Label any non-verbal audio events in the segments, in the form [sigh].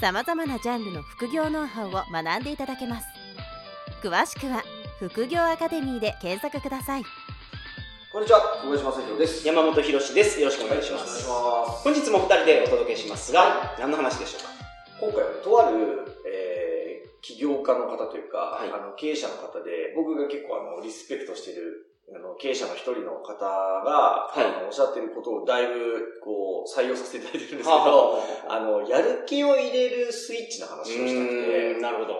さまざまなジャンルの副業ノウハウを学んでいただけます詳しくは「副業アカデミー」で検索くださいこんにちは、小林正宏です。山本博史です。よろしくお願いします。本日も二人でお届けしますが、何の話でしょうか？今回はとある、えー、起業家の方というか、はいあの経営者の方で、僕が結構あのリスペクトしているあの経営者の一人の方が、はいおっしゃってることをだいぶこう採用させていただいてるんですけど、はあの、やる気を入れるスイッチの話をしたくて、なるほど。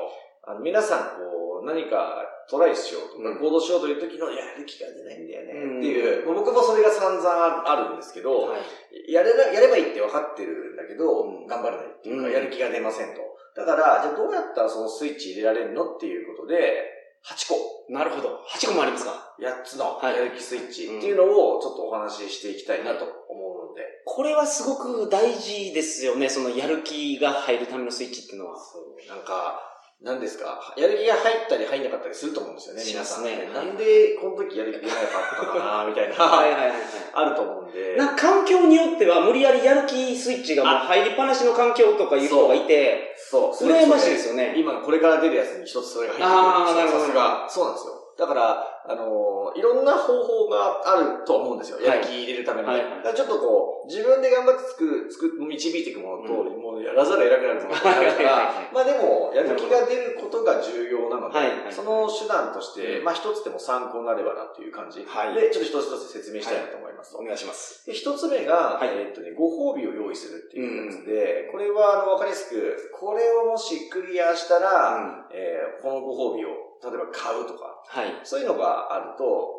あの皆さんこう何かトライしようとかうん行動しようという時のやる気が出ないんだようんねっていう、もう僕もそれが散々あるんですけど、はい。やれな、やればいいって分かってるんだけど、うん頑張れないっていうか、うんやる気が出ませんと。だから、じゃあどうやったらそのスイッチ入れられるのっていうことで、8個、なるほど。8個もありますか？8つのはいやる気スイッチっていうのをちょっとお話ししていきたいなと思うので、これはすごく大事ですよね。そのやる気が入るためのスイッチっていうのは。そうなんか、何ですか？やる気が入ったり入んなかったりすると思うんですよね、し皆さん。ねなんでこの時やる気出なかったかな、[laughs] みたいな、はいはいはいはい。あると思うんで。なんか環境によっては無理やりやる気スイッチがもう入りっぱなしの環境とかいう人がいて、そう。羨ましいですよね。今これから出るやつに一つそれが入ってくるあーなるほど。そうなんですよ。だから、あのーいろんな方法があると思うんですよ。やる気入れるために。はい。だからちょっとこう、自分で頑張って作る、作る、導いていくものと、うんもうやらざるを得なくなるものがあるかはい。はい。はい。ら、まあでも、やる気が出ることが重要なので、はい。はい。その手段として、うん。まあ一つでも参考になればなっていう感じ。はい。で、ちょっと一つ一つ説明したいなと思います。と。お願いします。で一つ目が、はい。えーっとね、ご褒美を用意するっていうやつで、これはあの、わかりやすく、これをもしクリアしたら、えーこのご褒美を、例えば買うとか、はい。そういうのがあると、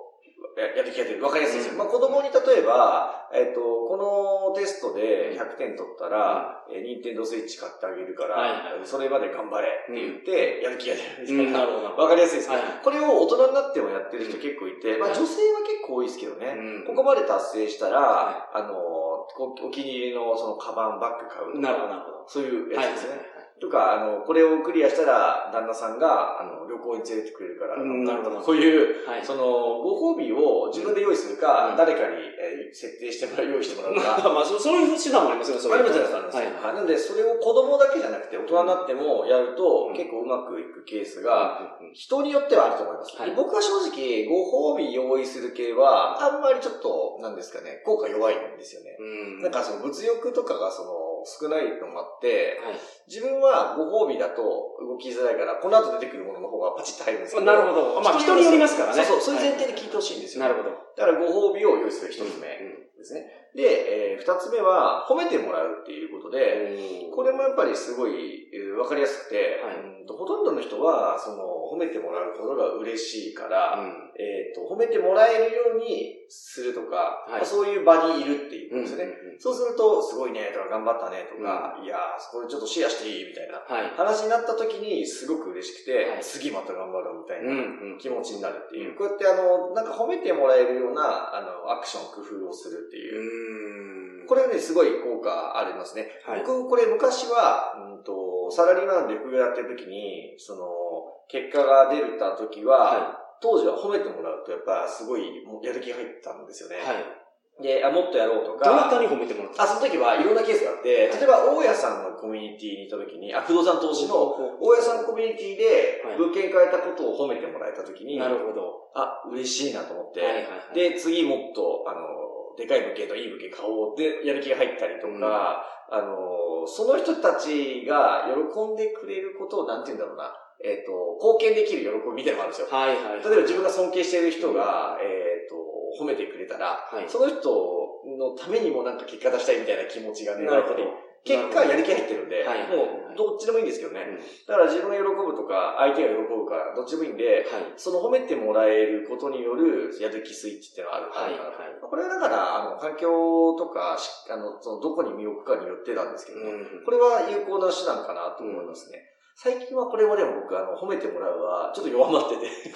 ややる気が出る。わかりやすいですよ。うんまあ子供に例えば、えっ、と、このテストで100点取ったら、えー、ニンテンドースイッチ買ってあげるから、はいはいそれまで頑張れって言って、やる気が出るみたいうん、な。なるほど。わかりやすいですね、はいこれを大人になってもやってる人結構いて、まあはい女性は結構多いですけどね。うんここまで達成したら、はあの、こお気に入りのそのカバン、バッグ買うとかなるほど、なるほど。そういうやつですね。はいとか、あの、これをクリアしたら、旦那さんが、あの、旅行に連れてくれるから、うんなるほどこういう、はい。その、ご褒美を自分で用意するか、うん誰かに、えー設定してもらう、用意してもらうか。[laughs] まあ、そそういう手段もありますよね、そあれあります、あります。はい。はい。なので、それを子供だけじゃなくて、大人になってもやると、うん結構うまくいくケースが、人によってはあると思います。はいで僕は正直、ご褒美用意する系は、あんまりちょっと、なんですかね、効果弱いんですよね。うん。なんかその物欲とかがその少ないのもあって、はい。自分はご褒美だと動きづらいから、この後出てくるものの方がパチッと入るんですけど。なるほど。まあ、人によりますからね。そうそう、そういう前提で聞いてほしいんですよ、なるほど。だからご褒美を用意する一つ目ですね。で、えー二つ目は褒めてもらうっていうことで、これもやっぱりすごい、えーわかりやすくて、はいうんとほとんどの人は、その、褒めてもらうことが嬉しいから、うんえっ、と、褒めてもらえるようにするとか、はいまあそういう場にいるっていうことですよね。うんそうすると、すごいね、とか頑張ったね、とか、いやー、これちょっとシェアしていいみたいなはい。話になった時に、すごく嬉しくて、はい次また頑張ろうみたいうんなうん。気持ちになるっていう。うんこうやってあの、なんか褒めてもらえるような、あの、アクション、工夫をするっていう。うん。これはね、すごい効果ありますね。はい僕、これ昔は、うんと、サラリーマンで副業やってる時に、その、結果が出た時は、は当時は褒めてもらうと、やっぱすごいやる気が入ったんですよね。い。はい。で、あ、もっとやろうとどなたか、に褒めてもらったあ、その時はいろんなケースがあって、例えば、大家さんのコミュニティに行った時に、あ、不動産投資の、大家さんコミュニティではい物件買えたことを褒めてもらえた時に、なるほど。あ、嬉しいなと思って、はいはいはい。で、次もっと、あの、でかい物件といい物件買おうってやる気が入ったりとか、あの、その人たちが喜んでくれることを、なんて言うんだろうな、えっ、と、貢献できる喜びみたいなのがあるんですよ。はいはい。例えば自分が尊敬している人が、えっ、と、褒めてくれたら、はい。その人のためにもなんか結果出したいみたいな気持ちがね、なるほど。結果やる気入ってるんで、はいもうどっちでもいいんですけどね。うんだから自分が喜ぶとか、相手が喜ぶか、どっちでもいいんで、はい。その褒めてもらえることによるやる気スイッチっていうのはあるあはいはいこれはだから、あの、環境とか、しあの、その、どこに身を置くかによってなんですけどね。うんこれは有効な手段かなと思いますね。最近はこれもでも僕、あの、褒めてもらうは、ちょっと弱まってて。[laughs]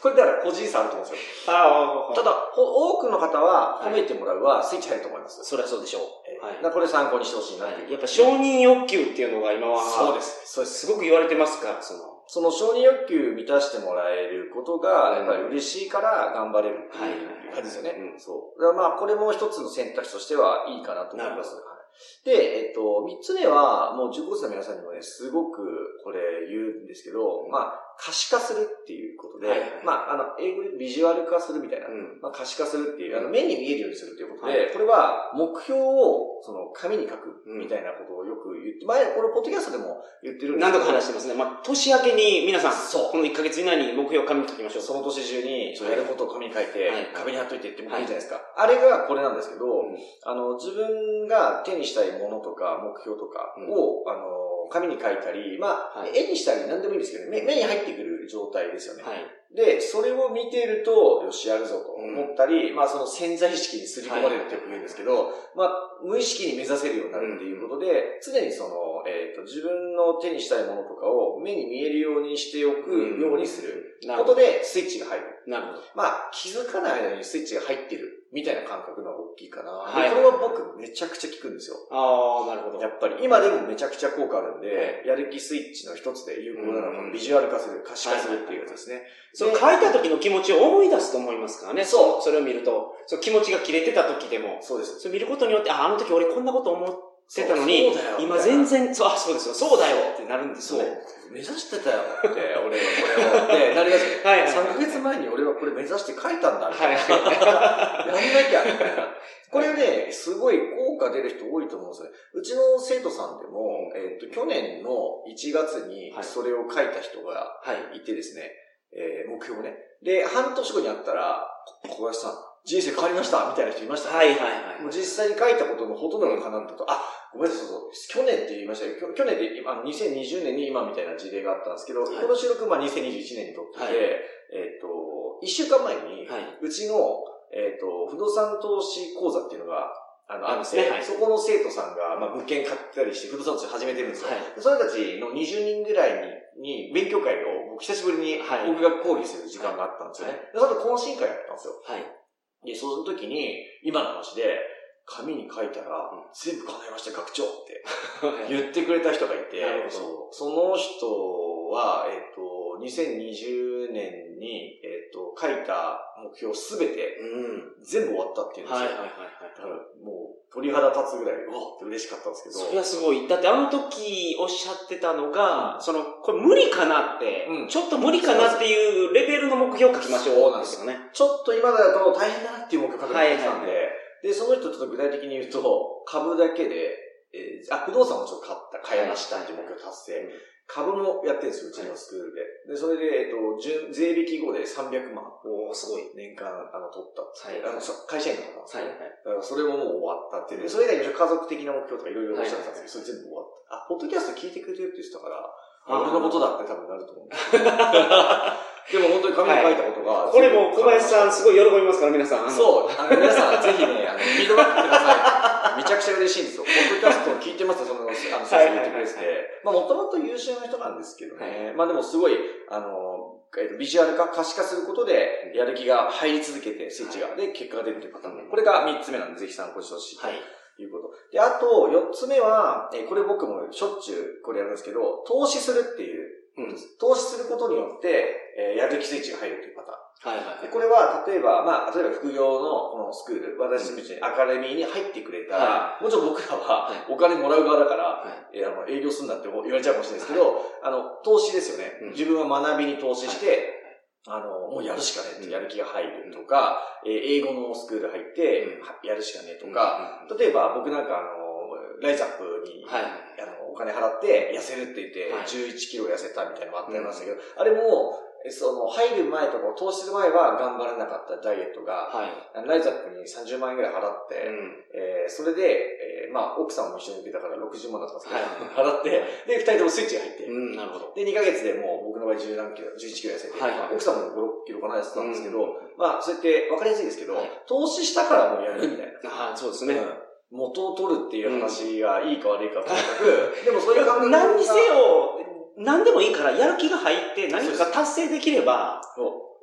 これだから個人差あると思うんですよ。ああ、ただ、ほ多くの方は褒めてもらうはスイッチ入ると思います。そりゃそうでしょう。えーはいこれ参考にしてほしいなっていう。やっぱ承認欲求っていうのが今は、そうです。そうです。すごく言われてますか？ら、その。その承認欲求満たしてもらえることが、やっぱり嬉しいから頑張れるってはいいう感じですよね。うんそう。だからまあ、これも一つの選択肢としてはいいかなと思います。で、えっと、三つ目は、もう受講生の皆さんにもね、すごくこれ言うんですけど、まあ、可視化するっていうことで、はいはい。まあ、あの、英語でビジュアル化するみたいな、うん。まあ、可視化するっていう、あの、目に見えるようにするということで、はい。これは目標を、その、紙に書くみたいなことをよく言って、前、このポッドキャストでも言ってるんです何度けどか話してますね。まあ、年明けに皆さん、そう。この1ヶ月以内に目標を紙に書きましょう。その年中に、やることを紙に書いて、はい。壁に貼っといてって僕言うじゃないですか。あれがこれなんですけど、うんあの、自分が手にしたいものとか、目標とかを、あの、紙に書いたり、まあ、はい絵にしたり何でもいいんですけど、目目に入ってくる状態ですよね。はい。で、それを見てると、よし、やるぞと思ったり、まあ、その潜在意識にすり込まれるってよく言うんですけど、まあ、無意識に目指せるようになるっていうことで、常にその、えっ、と、自分の手にしたいものとかを目に見えるようにしておくようにする。ことで、スイッチが入る。なるほど。まあ、気づかない間にスイッチが入ってるみたいな感覚の方が大きいかな。はいでこれは僕めちゃくちゃ効くんですよ。ああ、なるほど。やっぱり、今でもめちゃくちゃ効果あるんで、はやる気スイッチの一つで有効なのは、ビジュアル化する、可視化するっていうやつですね。そう、で書いた時の気持ちを思い出すと思いますからね。そうそれを見ると、そう気持ちが切れてた時でも、そうです。それ見ることによって、あ、あの時俺こんなこと思ってたのに今全然、そう、あ、そうですよ、そうだよってなるんですよね。。目指してたよって、[laughs] 俺はこれを。ってなりますね。はいはいはい3ヶ月前に俺はこれ目指して書いたんだ、みたいやんなきゃ。これね、すごい効果出る人多いと思うんですよね。うちの生徒さんでも、えっ、と、去年の1月にはいそれを書いた人がはい。いてですね、えー目標をね。で、半年後に会ったら、小林さん、人生変わりましたみたいな人いました、はいはいはい。もう実際に書いたことのほとんどが叶ったと、あ、ごめんなさい、そうそう、去年って言いましたよ。去年で、あの、2020年に今みたいな事例があったんですけど、はいこの収録、まあ2021年に撮ってて、はいえっ、と、1週間前に、はいうちの、えっ、と、不動産投資講座っていうのが、あの、あって、ねはいそこの生徒さんが、まあ、物件買ったりして、不動産投資始めてるんですよ。はいそれたちの20人ぐらいに、に勉強会を、僕久しぶりにはい僕が講義する時間があったんですよね。でその後懇親会やったんですよ。はい。で、その時に、今の話で、紙に書いたら、うん全部叶えました、学長って [laughs] 言ってくれた人がいて、その人は、えっ、と、2020年に、えっ、と、書いた目標すべてうん。全部終わったっていうんですよ。はいはいはいだからもう鳥肌立つぐらい、うわって嬉しかったんですけど。それはすごい。だってあの時おっしゃってたのが、その、これ無理かなって、うんちょっと無理かなっていうレベルの目標を書きましょう。そうなんですよね。ちょっと今だと大変だなっていう目標を掲げてたんで、はいはいで、その人ちょっと具体的に言うと、株だけで、えーあ、不動産をちょっと買った、買いましたっていう目標達成。うん株もやってるんですよ、うちのスクールで。で、それで、えっと、純税引き後で300万おー、すごい。年間あの取ったっはいあのそ会社員の方なんですはい。だからそれももう終わったっていう。でそれ以外に家族的な目標とかいろいろおっしゃってたんですけど、それ全部終わった。あ、ポッドキャスト聞いてくれてるって言ってたから、あ俺のことだって多分なると思うんで [laughs] でも本当に紙に書いたことが、これも小林さんすごい喜びますから、皆さん。う。そう、あの、皆さん、ぜひね、フィードバックください。めちゃくちゃ嬉しいんですよ。ポッドキャストを聞いてますと、その、あの、先生言ってくれてて。まあ、もともと優秀な人なんですけどね。はいまあ、でもすごい、あの、えっとビジュアル化、可視化することで、やる気が入り続けて、スイッチが。で、結果が出るというパターンで。これが3つ目なんで、ぜひ参考にしてほしい。はい。ということ。で、あと、4つ目は、えーこれ僕もしょっちゅうこれやるんですけど、投資するっていう、うん。投資することによって、えーやる気スイッチが入るというパターン。はいはいでこれは、例えば、まあ、例えば副業のこのスクール、私たちにアカデミーに入ってくれたら、はもちろん僕らははい。お金もらう側だから、はえーあの営業すんなって言われちゃうかもしれないですけど、あの、投資ですよね。うん。自分は学びに投資して、あの、もうやるしかねってやる気が入るとか、えー英語のスクール入って、うん。はやるしかねとい。か、例えば僕なんかあの、ライザップに、はい。あの、お金払って痩せるって言って、はい11キロ痩せたみたいなのもあったりましたけど、あれも、えその、入る前とか、投資する前は頑張らなかったダイエットが、はい。ライザップに30万円ぐらい払って、うん。えーそれで、えーまあ、奥さんも一緒に受けたから60万だったんですけど、はい払って、で、二人ともスイッチが入って、うん、なるほど。で、2ヶ月でもう僕の場合10何キロ、11キロ痩せて、はいはい奥さんも5、6キロかな痩せてたんですけど、うんまあ、そうやって分かりやすいですけど、はい投資したからもうやるみたいな。ああ、そうですね。うん元を取るっていう話がいいか悪いかともかく、[laughs] でもそういう感何にせよ、何でもいいから、やる気が入って何か達成できれば、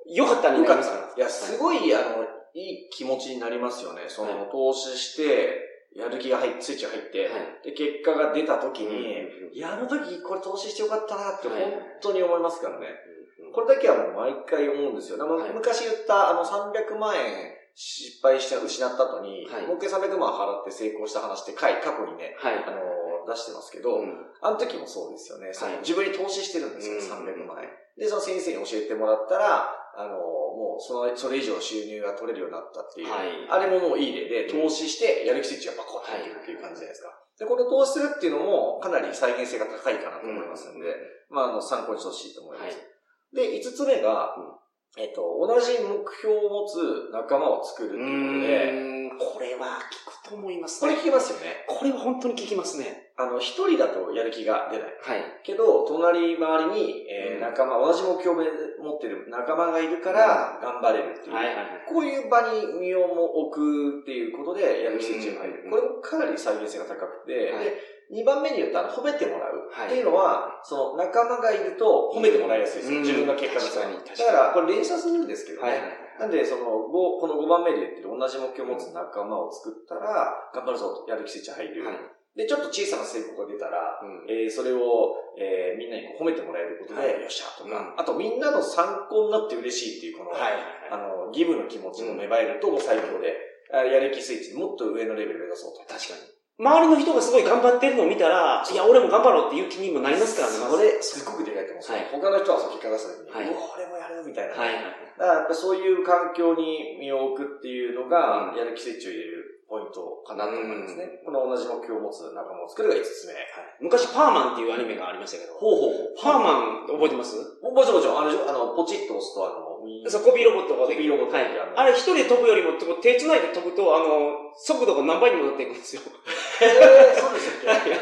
よかったになりま。いや、すごい、あの、いい気持ちになりますよね。その、はい投資して、やる気が入って、スイッチが入って、はい。で、結果が出た時に、うんいや、あの時これ投資してよかったなってはい本当に思いますからね。うんこれだけはもう毎回思うんですよ。昔言ったあの300万円失敗して失った後に、はい。もう一回300万払って成功した話って回、過去にね、はい。あの出してますけど、うん。あの時もそうですよね。そのはい。自分に投資してるんですよ、うん。300万円。で、その先生に教えてもらったら、あのもうその、それ以上収入が取れるようになったっていう、はい。あれももういい例で、投資してやる気スイッチがバコッと入るっていう感じじゃないですか。で、これを投資するっていうのも、かなり再現性が高いかなと思いますんで、まあ、あの、参考にしてほしいと思います。で、五つ目が、えっと、同じ目標を持つ仲間を作るってういうことで、これは聞くと思いますね。これ聞きますよね。これは本当に聞きますね。あの、一人だとやる気が出ない。はい。けど、隣周りに、えーうん仲間、同じ目標を持ってる仲間がいるから、頑張れるっていう。はいはいはい。こういう場に身をも置くっていうことで、やる気スイッチが入る。うんこれもかなり再現性が高くて、はいで、2番目に言うと、あの、褒めてもらう。はいっていうのは、その、仲間がいると褒めてもらいやすいですよ。うん自分が結果出しにだから、これ連鎖するんですけどね。なんで、その、ごこの5番目で言ってる同じ目標を持つ仲間を作ったら、頑張るぞと、やる気スイッチ入る。はいで、ちょっと小さな成功が出たら、うんえーそれを、えーみんなに褒めてもらえることで、はいよっしゃとか、うんあとみんなの参考になって嬉しいっていう、この、はいはいあはい。の、ギブの気持ちも芽生えるともう最強で、あやる気スイッチ、もっと上のレベル目指そうと。確かに。周りの人がすごい頑張ってるのを見たら、いや、俺も頑張ろうっていう気にもなりますからね、それ、すごくでかいと思うんですよ。はい他の人はそう結果出した時に、はい俺もやるみたいな。はいはい。だからやっぱそういう環境に身を置くっていうのが、うんやる気スイッチを入れるポイントかなと思いますね。この同じ目標を持つ仲間を作るが5つ目。昔、パーマンっていうアニメがありましたけど、ほうほうほう。パーマン覚えてます？ももちろんもちろん、あの、ポチッと押すと、あの、みそう、コピーロボットができる。コピーロボットはいあれ一人で飛ぶよりも、手繋いで飛ぶと、あの、速度が何倍にもなっていくんですよ。へーそうでしたっけ？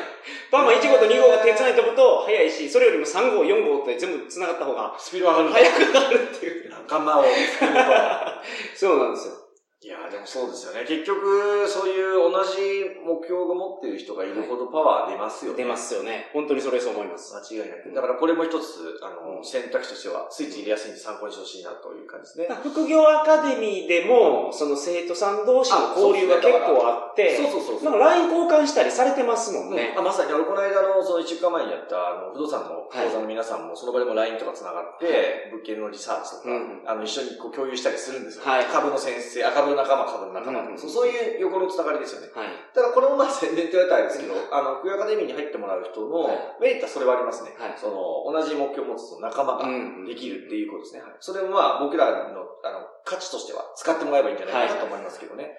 パーマン1号と2号が手繋いで飛ぶと速いし、それよりも3号、4号って全部繋がった方がスピード上がる。速くなるっていう。仲間を。[laughs] そうなんですよ。いやーでもそうですよね。結局、そういう同じ目標を持っている人がいるほどパワー出ますよね。出ますよね。本当にそれそう思います。間違いなく。だからこれも一つ、あの、うん選択肢としては、スイッチ入れやすいんで参考にしてほしいなという感じですね。副業アカデミーでも、その生徒さん同士の交流が結構あって、そうそうそう。なんか LINE 交換したりされてますもんね。あまさに、俺この間の、その一週間前にやった、あの、不動産の講座の皆さんも、その場でも LINE とか繋がって、はい物件のリサーチとか、うんあの、一緒にこう共有したりするんですよ。はい株の先生、あ、株の仲間、株の仲間、うんそうそういう横のつながりですよね。はい。ただこれもまあ宣伝って言われたらあれですけど、あの、福井アカデミーに入ってもらう人のはいメリットはそれはありますね。はいその、同じ目標を持つと仲間がうんできるっていうことですね。はいそれもまあ僕らの、あの、価値としては使ってもらえばいいんじゃないかなと思いますけどね。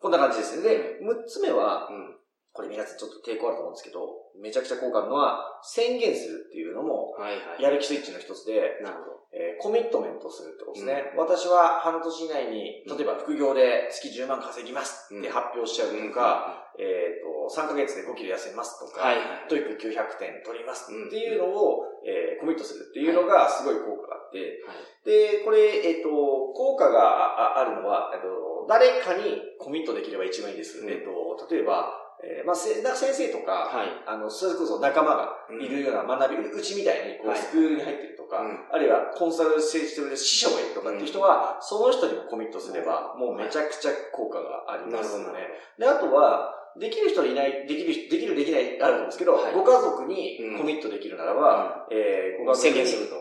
こんな感じですね。で、6つ目は、うんこれ皆さんちょっと抵抗あると思うんですけど、めちゃくちゃ効果あるのは、宣言するっていうのも、はいはい。やる気スイッチの一つで、なるほど。えーコミットメントするってことですね。私は半年以内に、例えば副業で月10万稼ぎますって発表しちゃうとか、えっ、と、3ヶ月で5キロ痩せますとか、はいはい。トイック900点取りますっていうのを、えーコミットするっていうのがすごい効果があって、で、これ、えっ、と、効果がああるのは、えっと、誰かにコミットできれば一番いいです。うんえっ、と、例えば、えーまあ、先生とか、はい。あの、それこそ仲間がいるような学び、うちみたいにこうはい。スクールに入ってるとか、うん。あるいはコンサルしてる師匠がいるとかっていう人は、その人にもコミットすれば、もうめちゃくちゃ効果がありますよなるほどね。で、あとは、できる人いない、できる人、できるできないあるんですけど、はい。ご家族にコミットできるならば、えーご家族に宣言すると。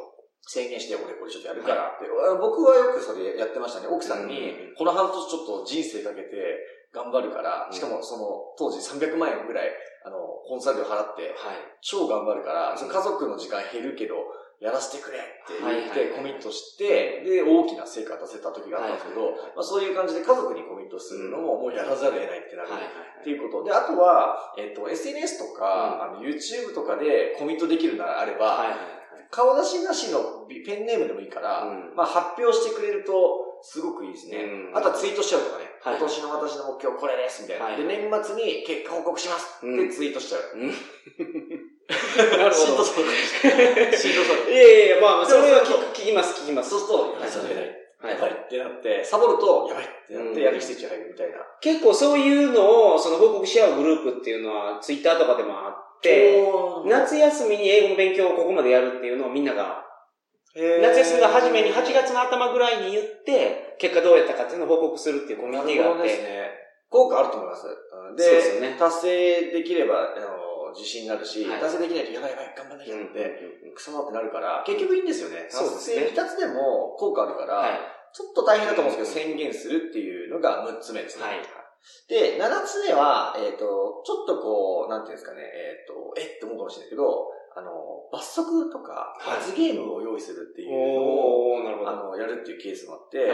宣言して、俺これちょっとやるからって、僕はよくそれやってましたね。奥さんに、この半年ちょっと人生かけて頑張るから、うん。しかもその当時300万円ぐらい、あの、コンサル料払って、はい。超頑張るから、家族の時間減るけど、やらせてくれって言ってはいはいはいコミットして、で、大きな成果出せた時があったんですけど、はいはいはい。まあ、そういう感じで家族にコミットするのももうやらざるを得ないってなる。はいっていうこと。で、あとは、えっ、と、SNS とか、あの YouTube とかでコミットできるならあれば、はいはい顔出しなしのビペンネームでもいいから、うんまあ発表してくれるとすごくいいですね。うんあとはツイートしちゃうとかね、はい今年の私の目標これですみたいな。はいで、年末に結果報告しますってうんツイートしちゃう。うん。[laughs] なるほど。ソール。シートソール。いやいやいや、まあ、それは聞きます、聞きます。そうすると、やらざるを得ない。はいやばいってなって、サボるとやばいってなっうんて、やる気スイッ入るみたいな。結構そういうのを、その報告し合うグループっていうのは、ツイッターとかでもあって、夏休みに英語の勉強をここまでやるっていうのをみんなが、夏休みの初めに8月の頭ぐらいに言って、結果どうやったかっていうのを報告するっていうコミュニティがあって、ですね。効果あると思います。うんで、そうでね達成できれば、あの、自信になるし、はい達成できないとやばいやばい、頑張んなきゃうんって、クソだってなるから、結局いいんですよね。そうですね達成2つでも効果あるから、はい。ちょっと大変だと思うんですけど、宣言するっていうのが6つ目ですね。はい。で、7つ目は、えっ、と、ちょっとこう、なんていうんですかね、えっ、と、えって思うかもしれないけど、あの、罰則とか、はい。罰ゲームを用意するっていうのを、おー、なるほど。あの、やるっていうケースもあって、はい。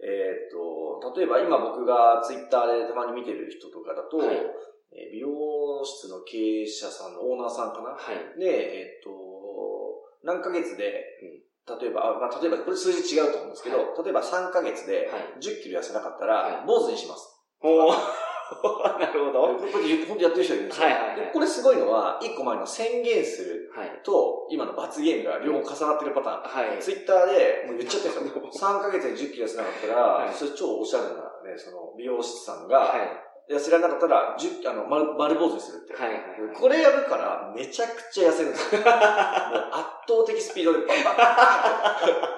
えっ、と、例えば今僕がツイッターでたまに見てる人とかだと、はい。えー美容室の経営者さんのオーナーさんかな、はい。で、えっ、と、何ヶ月で、例えば、あまあ、例えばこれ数字違うと思うんですけど、は例えば3ヶ月ではい。10キロ痩せなかったら、はい。坊主にします。おー、[laughs] なるほど。これ本当やってる人いるんですよ。はいはいはいでこれすごいのは、1個前の宣言するはい。と、今の罰ゲームが両方重なってるパターン。はい。ツイッターでもう言っちゃってるんですよ。3ヶ月で10キロ痩せなかったら、はいそれ超おしゃれなね、その美容師さんが、はい。痩せられなかったら、10あの丸丸坊主にするって。はい。はい。これやるから、めちゃくちゃ痩せるんですよ。[laughs] もう圧倒的スピードでバンバンバ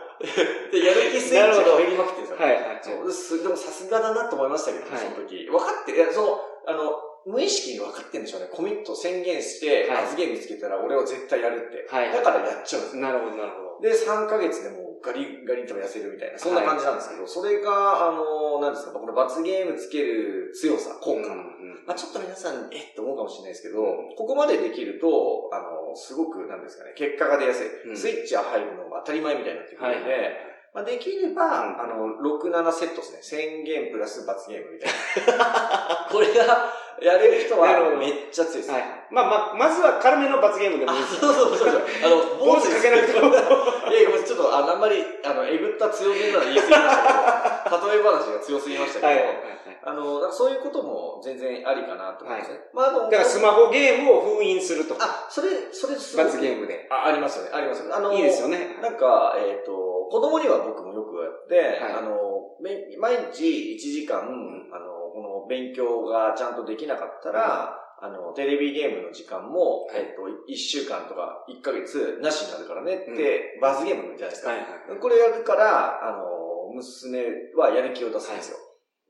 ン。[laughs] で、やる気スイッチが入りまくってるんですよ。はい。はい。そうでもさすがだなと思いましたけどね、はいその時。分かって、いや、その、あの、無意識に分かってんでしょうね。コミット宣言して、はい罰ゲーム見つけたら俺は絶対やるって。はいだからやっちゃうんですよ。なるほど、なるほど。で、3ヶ月でもうガリガリと痩せるみたいな、そんな感じなんですけど、それが、あの、なんですか、この罰ゲームつける強さ、効果。うんうんまあちょっと皆さん、えって思うかもしれないですけど、うんここまでできると、あの、すごく、なんですかね、結果が出やすい。うんスイッチが入るのが当たり前みたいになってくるので、はい。まあ、できれば、うんあの、6、7セットですね。宣言プラス罰ゲームみたいな。[laughs] これが、やれる人はめっちゃ強いです。はい。まあまあ、まずは軽めの罰ゲームでもいいあ、ですそうそうそうそう。あの、[laughs] 坊主かけなくても。[laughs] いやいや、ちょっと、あの、あんまり、あの、えぐった強めなの言い過ぎましたけど、例え話が強すぎましたけど、はい。はい。あの、だからそういうことも全然ありかなと思いますね。まあ、あの、だからスマホゲームを封印するとか。あ、それ、それすごく罰ゲームで。あ、ありますよね。ありますよね。あの、いいですよね。なんか、えっ、と、子供には僕もよくやって、はいあの、め毎日1時間、あの、この勉強がちゃんとできなかったら、あの、テレビゲームの時間も、はいえっ、と、1週間とか1ヶ月なしになるからねって、罰ゲームじゃないですか。はいはい。これやるから、あの、娘はやる気を出すんですよ。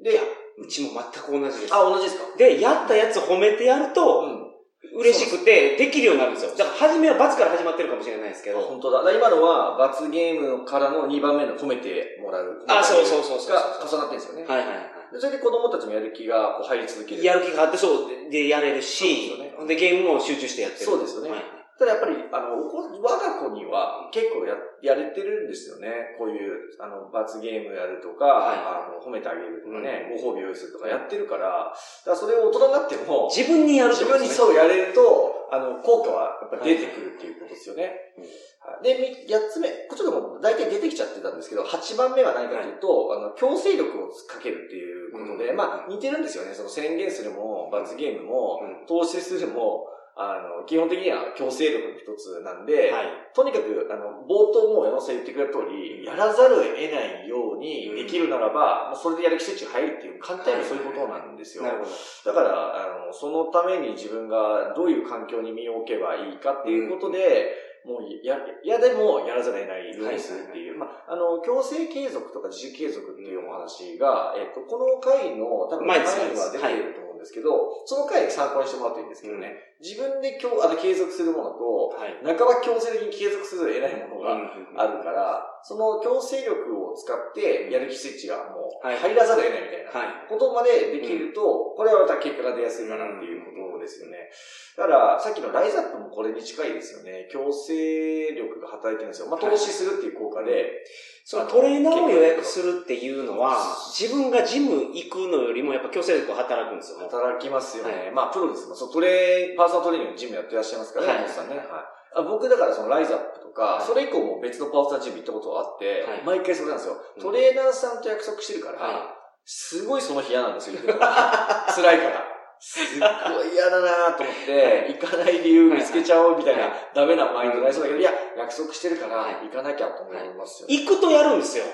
でうちも全く同じです。あ、同じですか？で、やったやつ褒めてやると、うん。嬉しくて、できるようになるんですよ。だから、初めは罰から始まってるかもしれないですけど。本当だ。だ今のは、罰ゲームからの2番目の褒めてもらう。あそうそうそうそうが重なってるんですよね。はいはいはでそれで子供たちもやる気がこう入り続ける。い。やる気があって、そう、で、やれるし、ですよで、ゲームも集中してやってる。そうですよねはいただやっぱり、あの、我が子には結構や、やれてるんですよね。こういう、あの、罰ゲームやるとか、はあの、褒めてあげるとかね、ご褒美を用意するとかやってるから、だからそれを大人になっても、自分にやるって自分にそうやれると、あの、効果はやっぱり出てくるっていうことですよね。うん。はい。で、み八つ目、こっちでも大体出てきちゃってたんですけど、八番目は何かというと、あの、強制力をかけるっていうことで、うん。まあ、似てるんですよね。その宣言するも、罰ゲームも、うん。投資するも、あの、基本的には強制力の一つなんで、はい。とにかく、あの、冒頭も山本さん言ってくれた通り、やらざるを得ないようにできるならば、まあそれでやる気スイッチが入るっていう、簡単にそういうことなんですよ。なるほど。だから、あの、そのために自分がどういう環境に身を置けばいいかっていうことで、もうや、やでもやらざるを得ないようにするっていう、まあ、あの、強制継続とか自主継続っていうお話が、えっと、この回の多分前前にには出ていると思うんですけど、その回参考にしてもらうといいんですけどね、自分で今日、あの、継続するものと、はい。半ば強制的に継続する得ないものがあるから、その強制力を使ってやる気スイッチがもうはい入らざるを得ないみたいなはい。ことまでできると、これはまた結果が出やすいかなっていうことですよね。だから、さっきのライズアップもこれに近いですよね。強制力が働いてるんですよ。まあ、投資するっていう効果で、そのトレーナーを予約するっていうのは、自分がジム行くのよりもやっぱ強制力が働くんですよね。働きますよね。はいまあ、プロですもんそう、トレー、パーソナルトレーニングのジムやってらっしゃいますからね、はい山本さんね。はい。あ僕だからそのライズアップとか、はいそれ以降も別のパーソナルジム行ったことがあって、はい毎回それなんですよ。うんトレーナーさんと約束してるから、はすごいその日嫌なんですよ、[laughs] 辛いから。すっごい嫌だなと思って、行かない理由見つけちゃおうみたいな、はいダメなマインドになりそうだけど、いや、約束してるからはい、行かなきゃと思いますよ、い。行くとやるんですよ。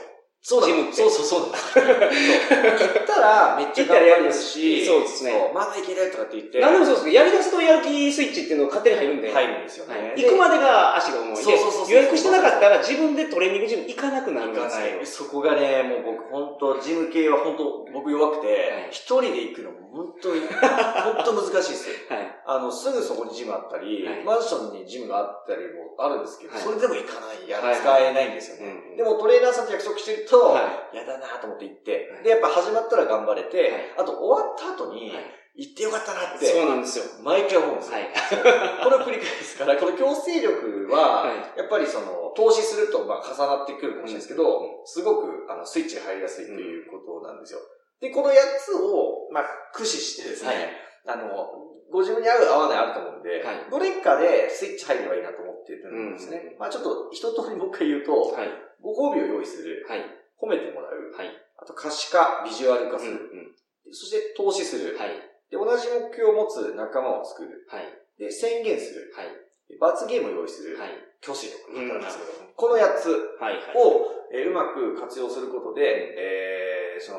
そうだジムってそうそうそうそう行ったらめっちゃ頑張れるし、そうですねまだいけないとかって言って、何でもそうですけど、やり出すとやる気スイッチっていうのが勝手に入るんで。入るんですよね。はい行くまでが足が重い。でそうそうそう予約してなかったら自分でトレーニングジム行かなくなるんですよ。行かない。そこがね、もう僕本当ジム系は本当僕弱くはいて、一、人で行くのも本当に、[laughs] 本当難しいですよ。はい。あの、すぐそこにジムあったり、はいマンションにジムがあったりもあるんですけど、はいそれでも行かない、やはい使えないんですよね。うんでもトレーナーさんと約束してると、はやだなと思って行って、はいで、やっぱ始まったら頑張れて、はいあと終わった後に、はい行ってよかったなって、そうなんですよ。毎回思うんですよ。はい。[laughs] これを繰り返すから、この強制力は、はやっぱりその、投資するとまあ重なってくるかもしれないですけど、すごくあのスイッチが入りやすいということなんですよ。で、この8つを、まあ、駆使してですね、あの、ご自分に合う合わないあると思うんで、はいどれかでスイッチ入ればいいなと思ってるんですね。うんまあちょっと一通りもう一回言うと、はい。ご褒美を用意する、はい。褒めてもらう、はい。あと可視化、ビジュアル化すうんる、そして投資する、はい。で、同じ目標を持つ仲間を作る、はい。で、宣言する、はい。で罰ゲームを用意する、はい。強制力うんなんですけど、この8つはい。を、えーうまく活用することで、えーその、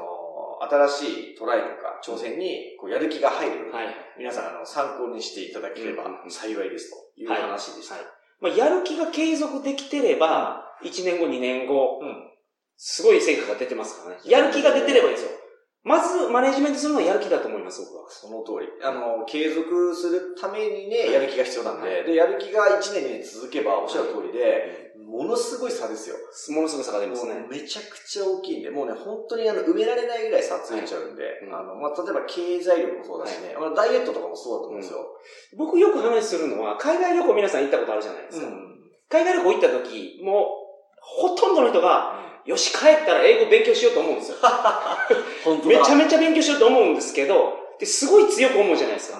新しいトライとか挑戦にこうやる気が入るはい。皆さんあの参考にしていただければうん幸いですという話でした。はいまあ、やる気が継続できてれば、1年後、2年後、うんすごい成果が出てますからね。やる気が出てればいいですよ。まず、マネジメントするのはやる気だと思います、僕は。その通り。あの、継続するためにね、はいやる気が必要なんで、はいで、やる気が1年2年続けば、おっしゃる通りで、ものすごい差ですよ。ものすごい差が出ますね。めちゃくちゃ大きいんで、もうね、本当にあの、埋められないぐらい差ついちゃうんで、はいうんあの、まあ、例えば経済力もそうだしね、まあ、ダイエットとかもそうだと思うんですよ。僕よく話するのは、海外旅行皆さん行ったことあるじゃないですか。うん海外旅行行った時、もう、ほとんどの人が、よし、帰ったら英語勉強しようと思うんですよ。[laughs] めちゃめちゃ勉強しようと思うんですけど、で、すごい強く思うじゃないですか。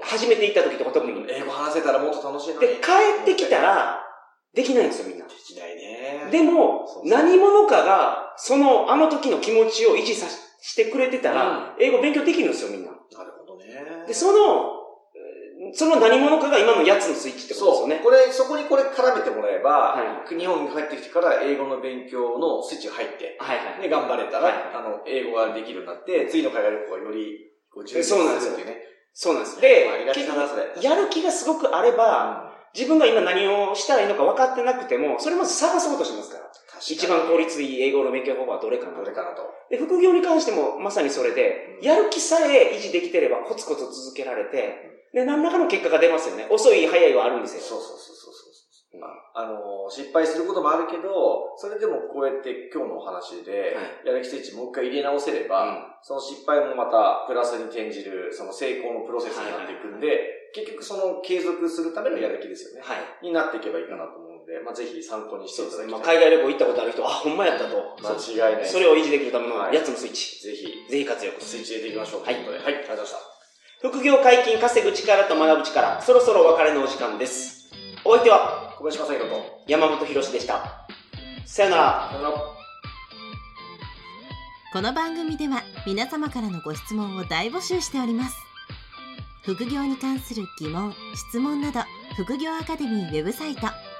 初めて行った時とか特う、に。英語話せたらもっと楽しいのに。で、帰ってきたら、できないんですよ、みんな。できないね。でも何者かが、その、あの時の気持ちを維持さしてくれてたら、英語勉強できるんですよ、みんな。なるほどね。で、その、えーその何者かが今のやつのスイッチってことです。よね。これ、そこにこれ絡めてもらえば、は日本に帰ってきてから英語の勉強のスイッチが入って、はいはい。で、頑張れたら、はいあの、英語ができるようになって、次の海外旅行がより、こう、充実そうなんですよるっていうね。そうなんです。で結。局、やる気がすごくあれば、自分が今何をしたらいいのか分かってなくても、それまず探そうとしますから。一番効率いい英語の勉強方法はどれかなどれかなと。で、副業に関してもまさにそれで、うんやる気さえ維持できてればコツコツ続けられて、で、何らかの結果が出ますよね。遅い、早いはあるんですよ。そうそうそうそうそう。うんあの、失敗することもあるけど、それでもこうやって今日のお話で、やる気スイッチもう一回入れ直せれば、その失敗もまたプラスに転じる、その成功のプロセスになっていくんで、結局その継続するためのやる気ですよね。はい。になっていけばいいかなと思うんで、まあぜひ参考にしていただきまあ、たい。海外旅行行ったことある人は、あ、ほんまやったと。間違いない。それを維持できるためのはいやつのスイッチ。ぜひ、ぜひ活用スイッチ入れていきましょう。はいということではい、ありがとうございました。副業解禁、稼ぐ力と学ぶ力。そろそろお別れのお時間です。お相手は小林正宏と、山本博史でした。さよなら。さよなら。この番組では皆様からのご質問を大募集しております副業に関する疑問・質問など副業アカデミーウェブサイト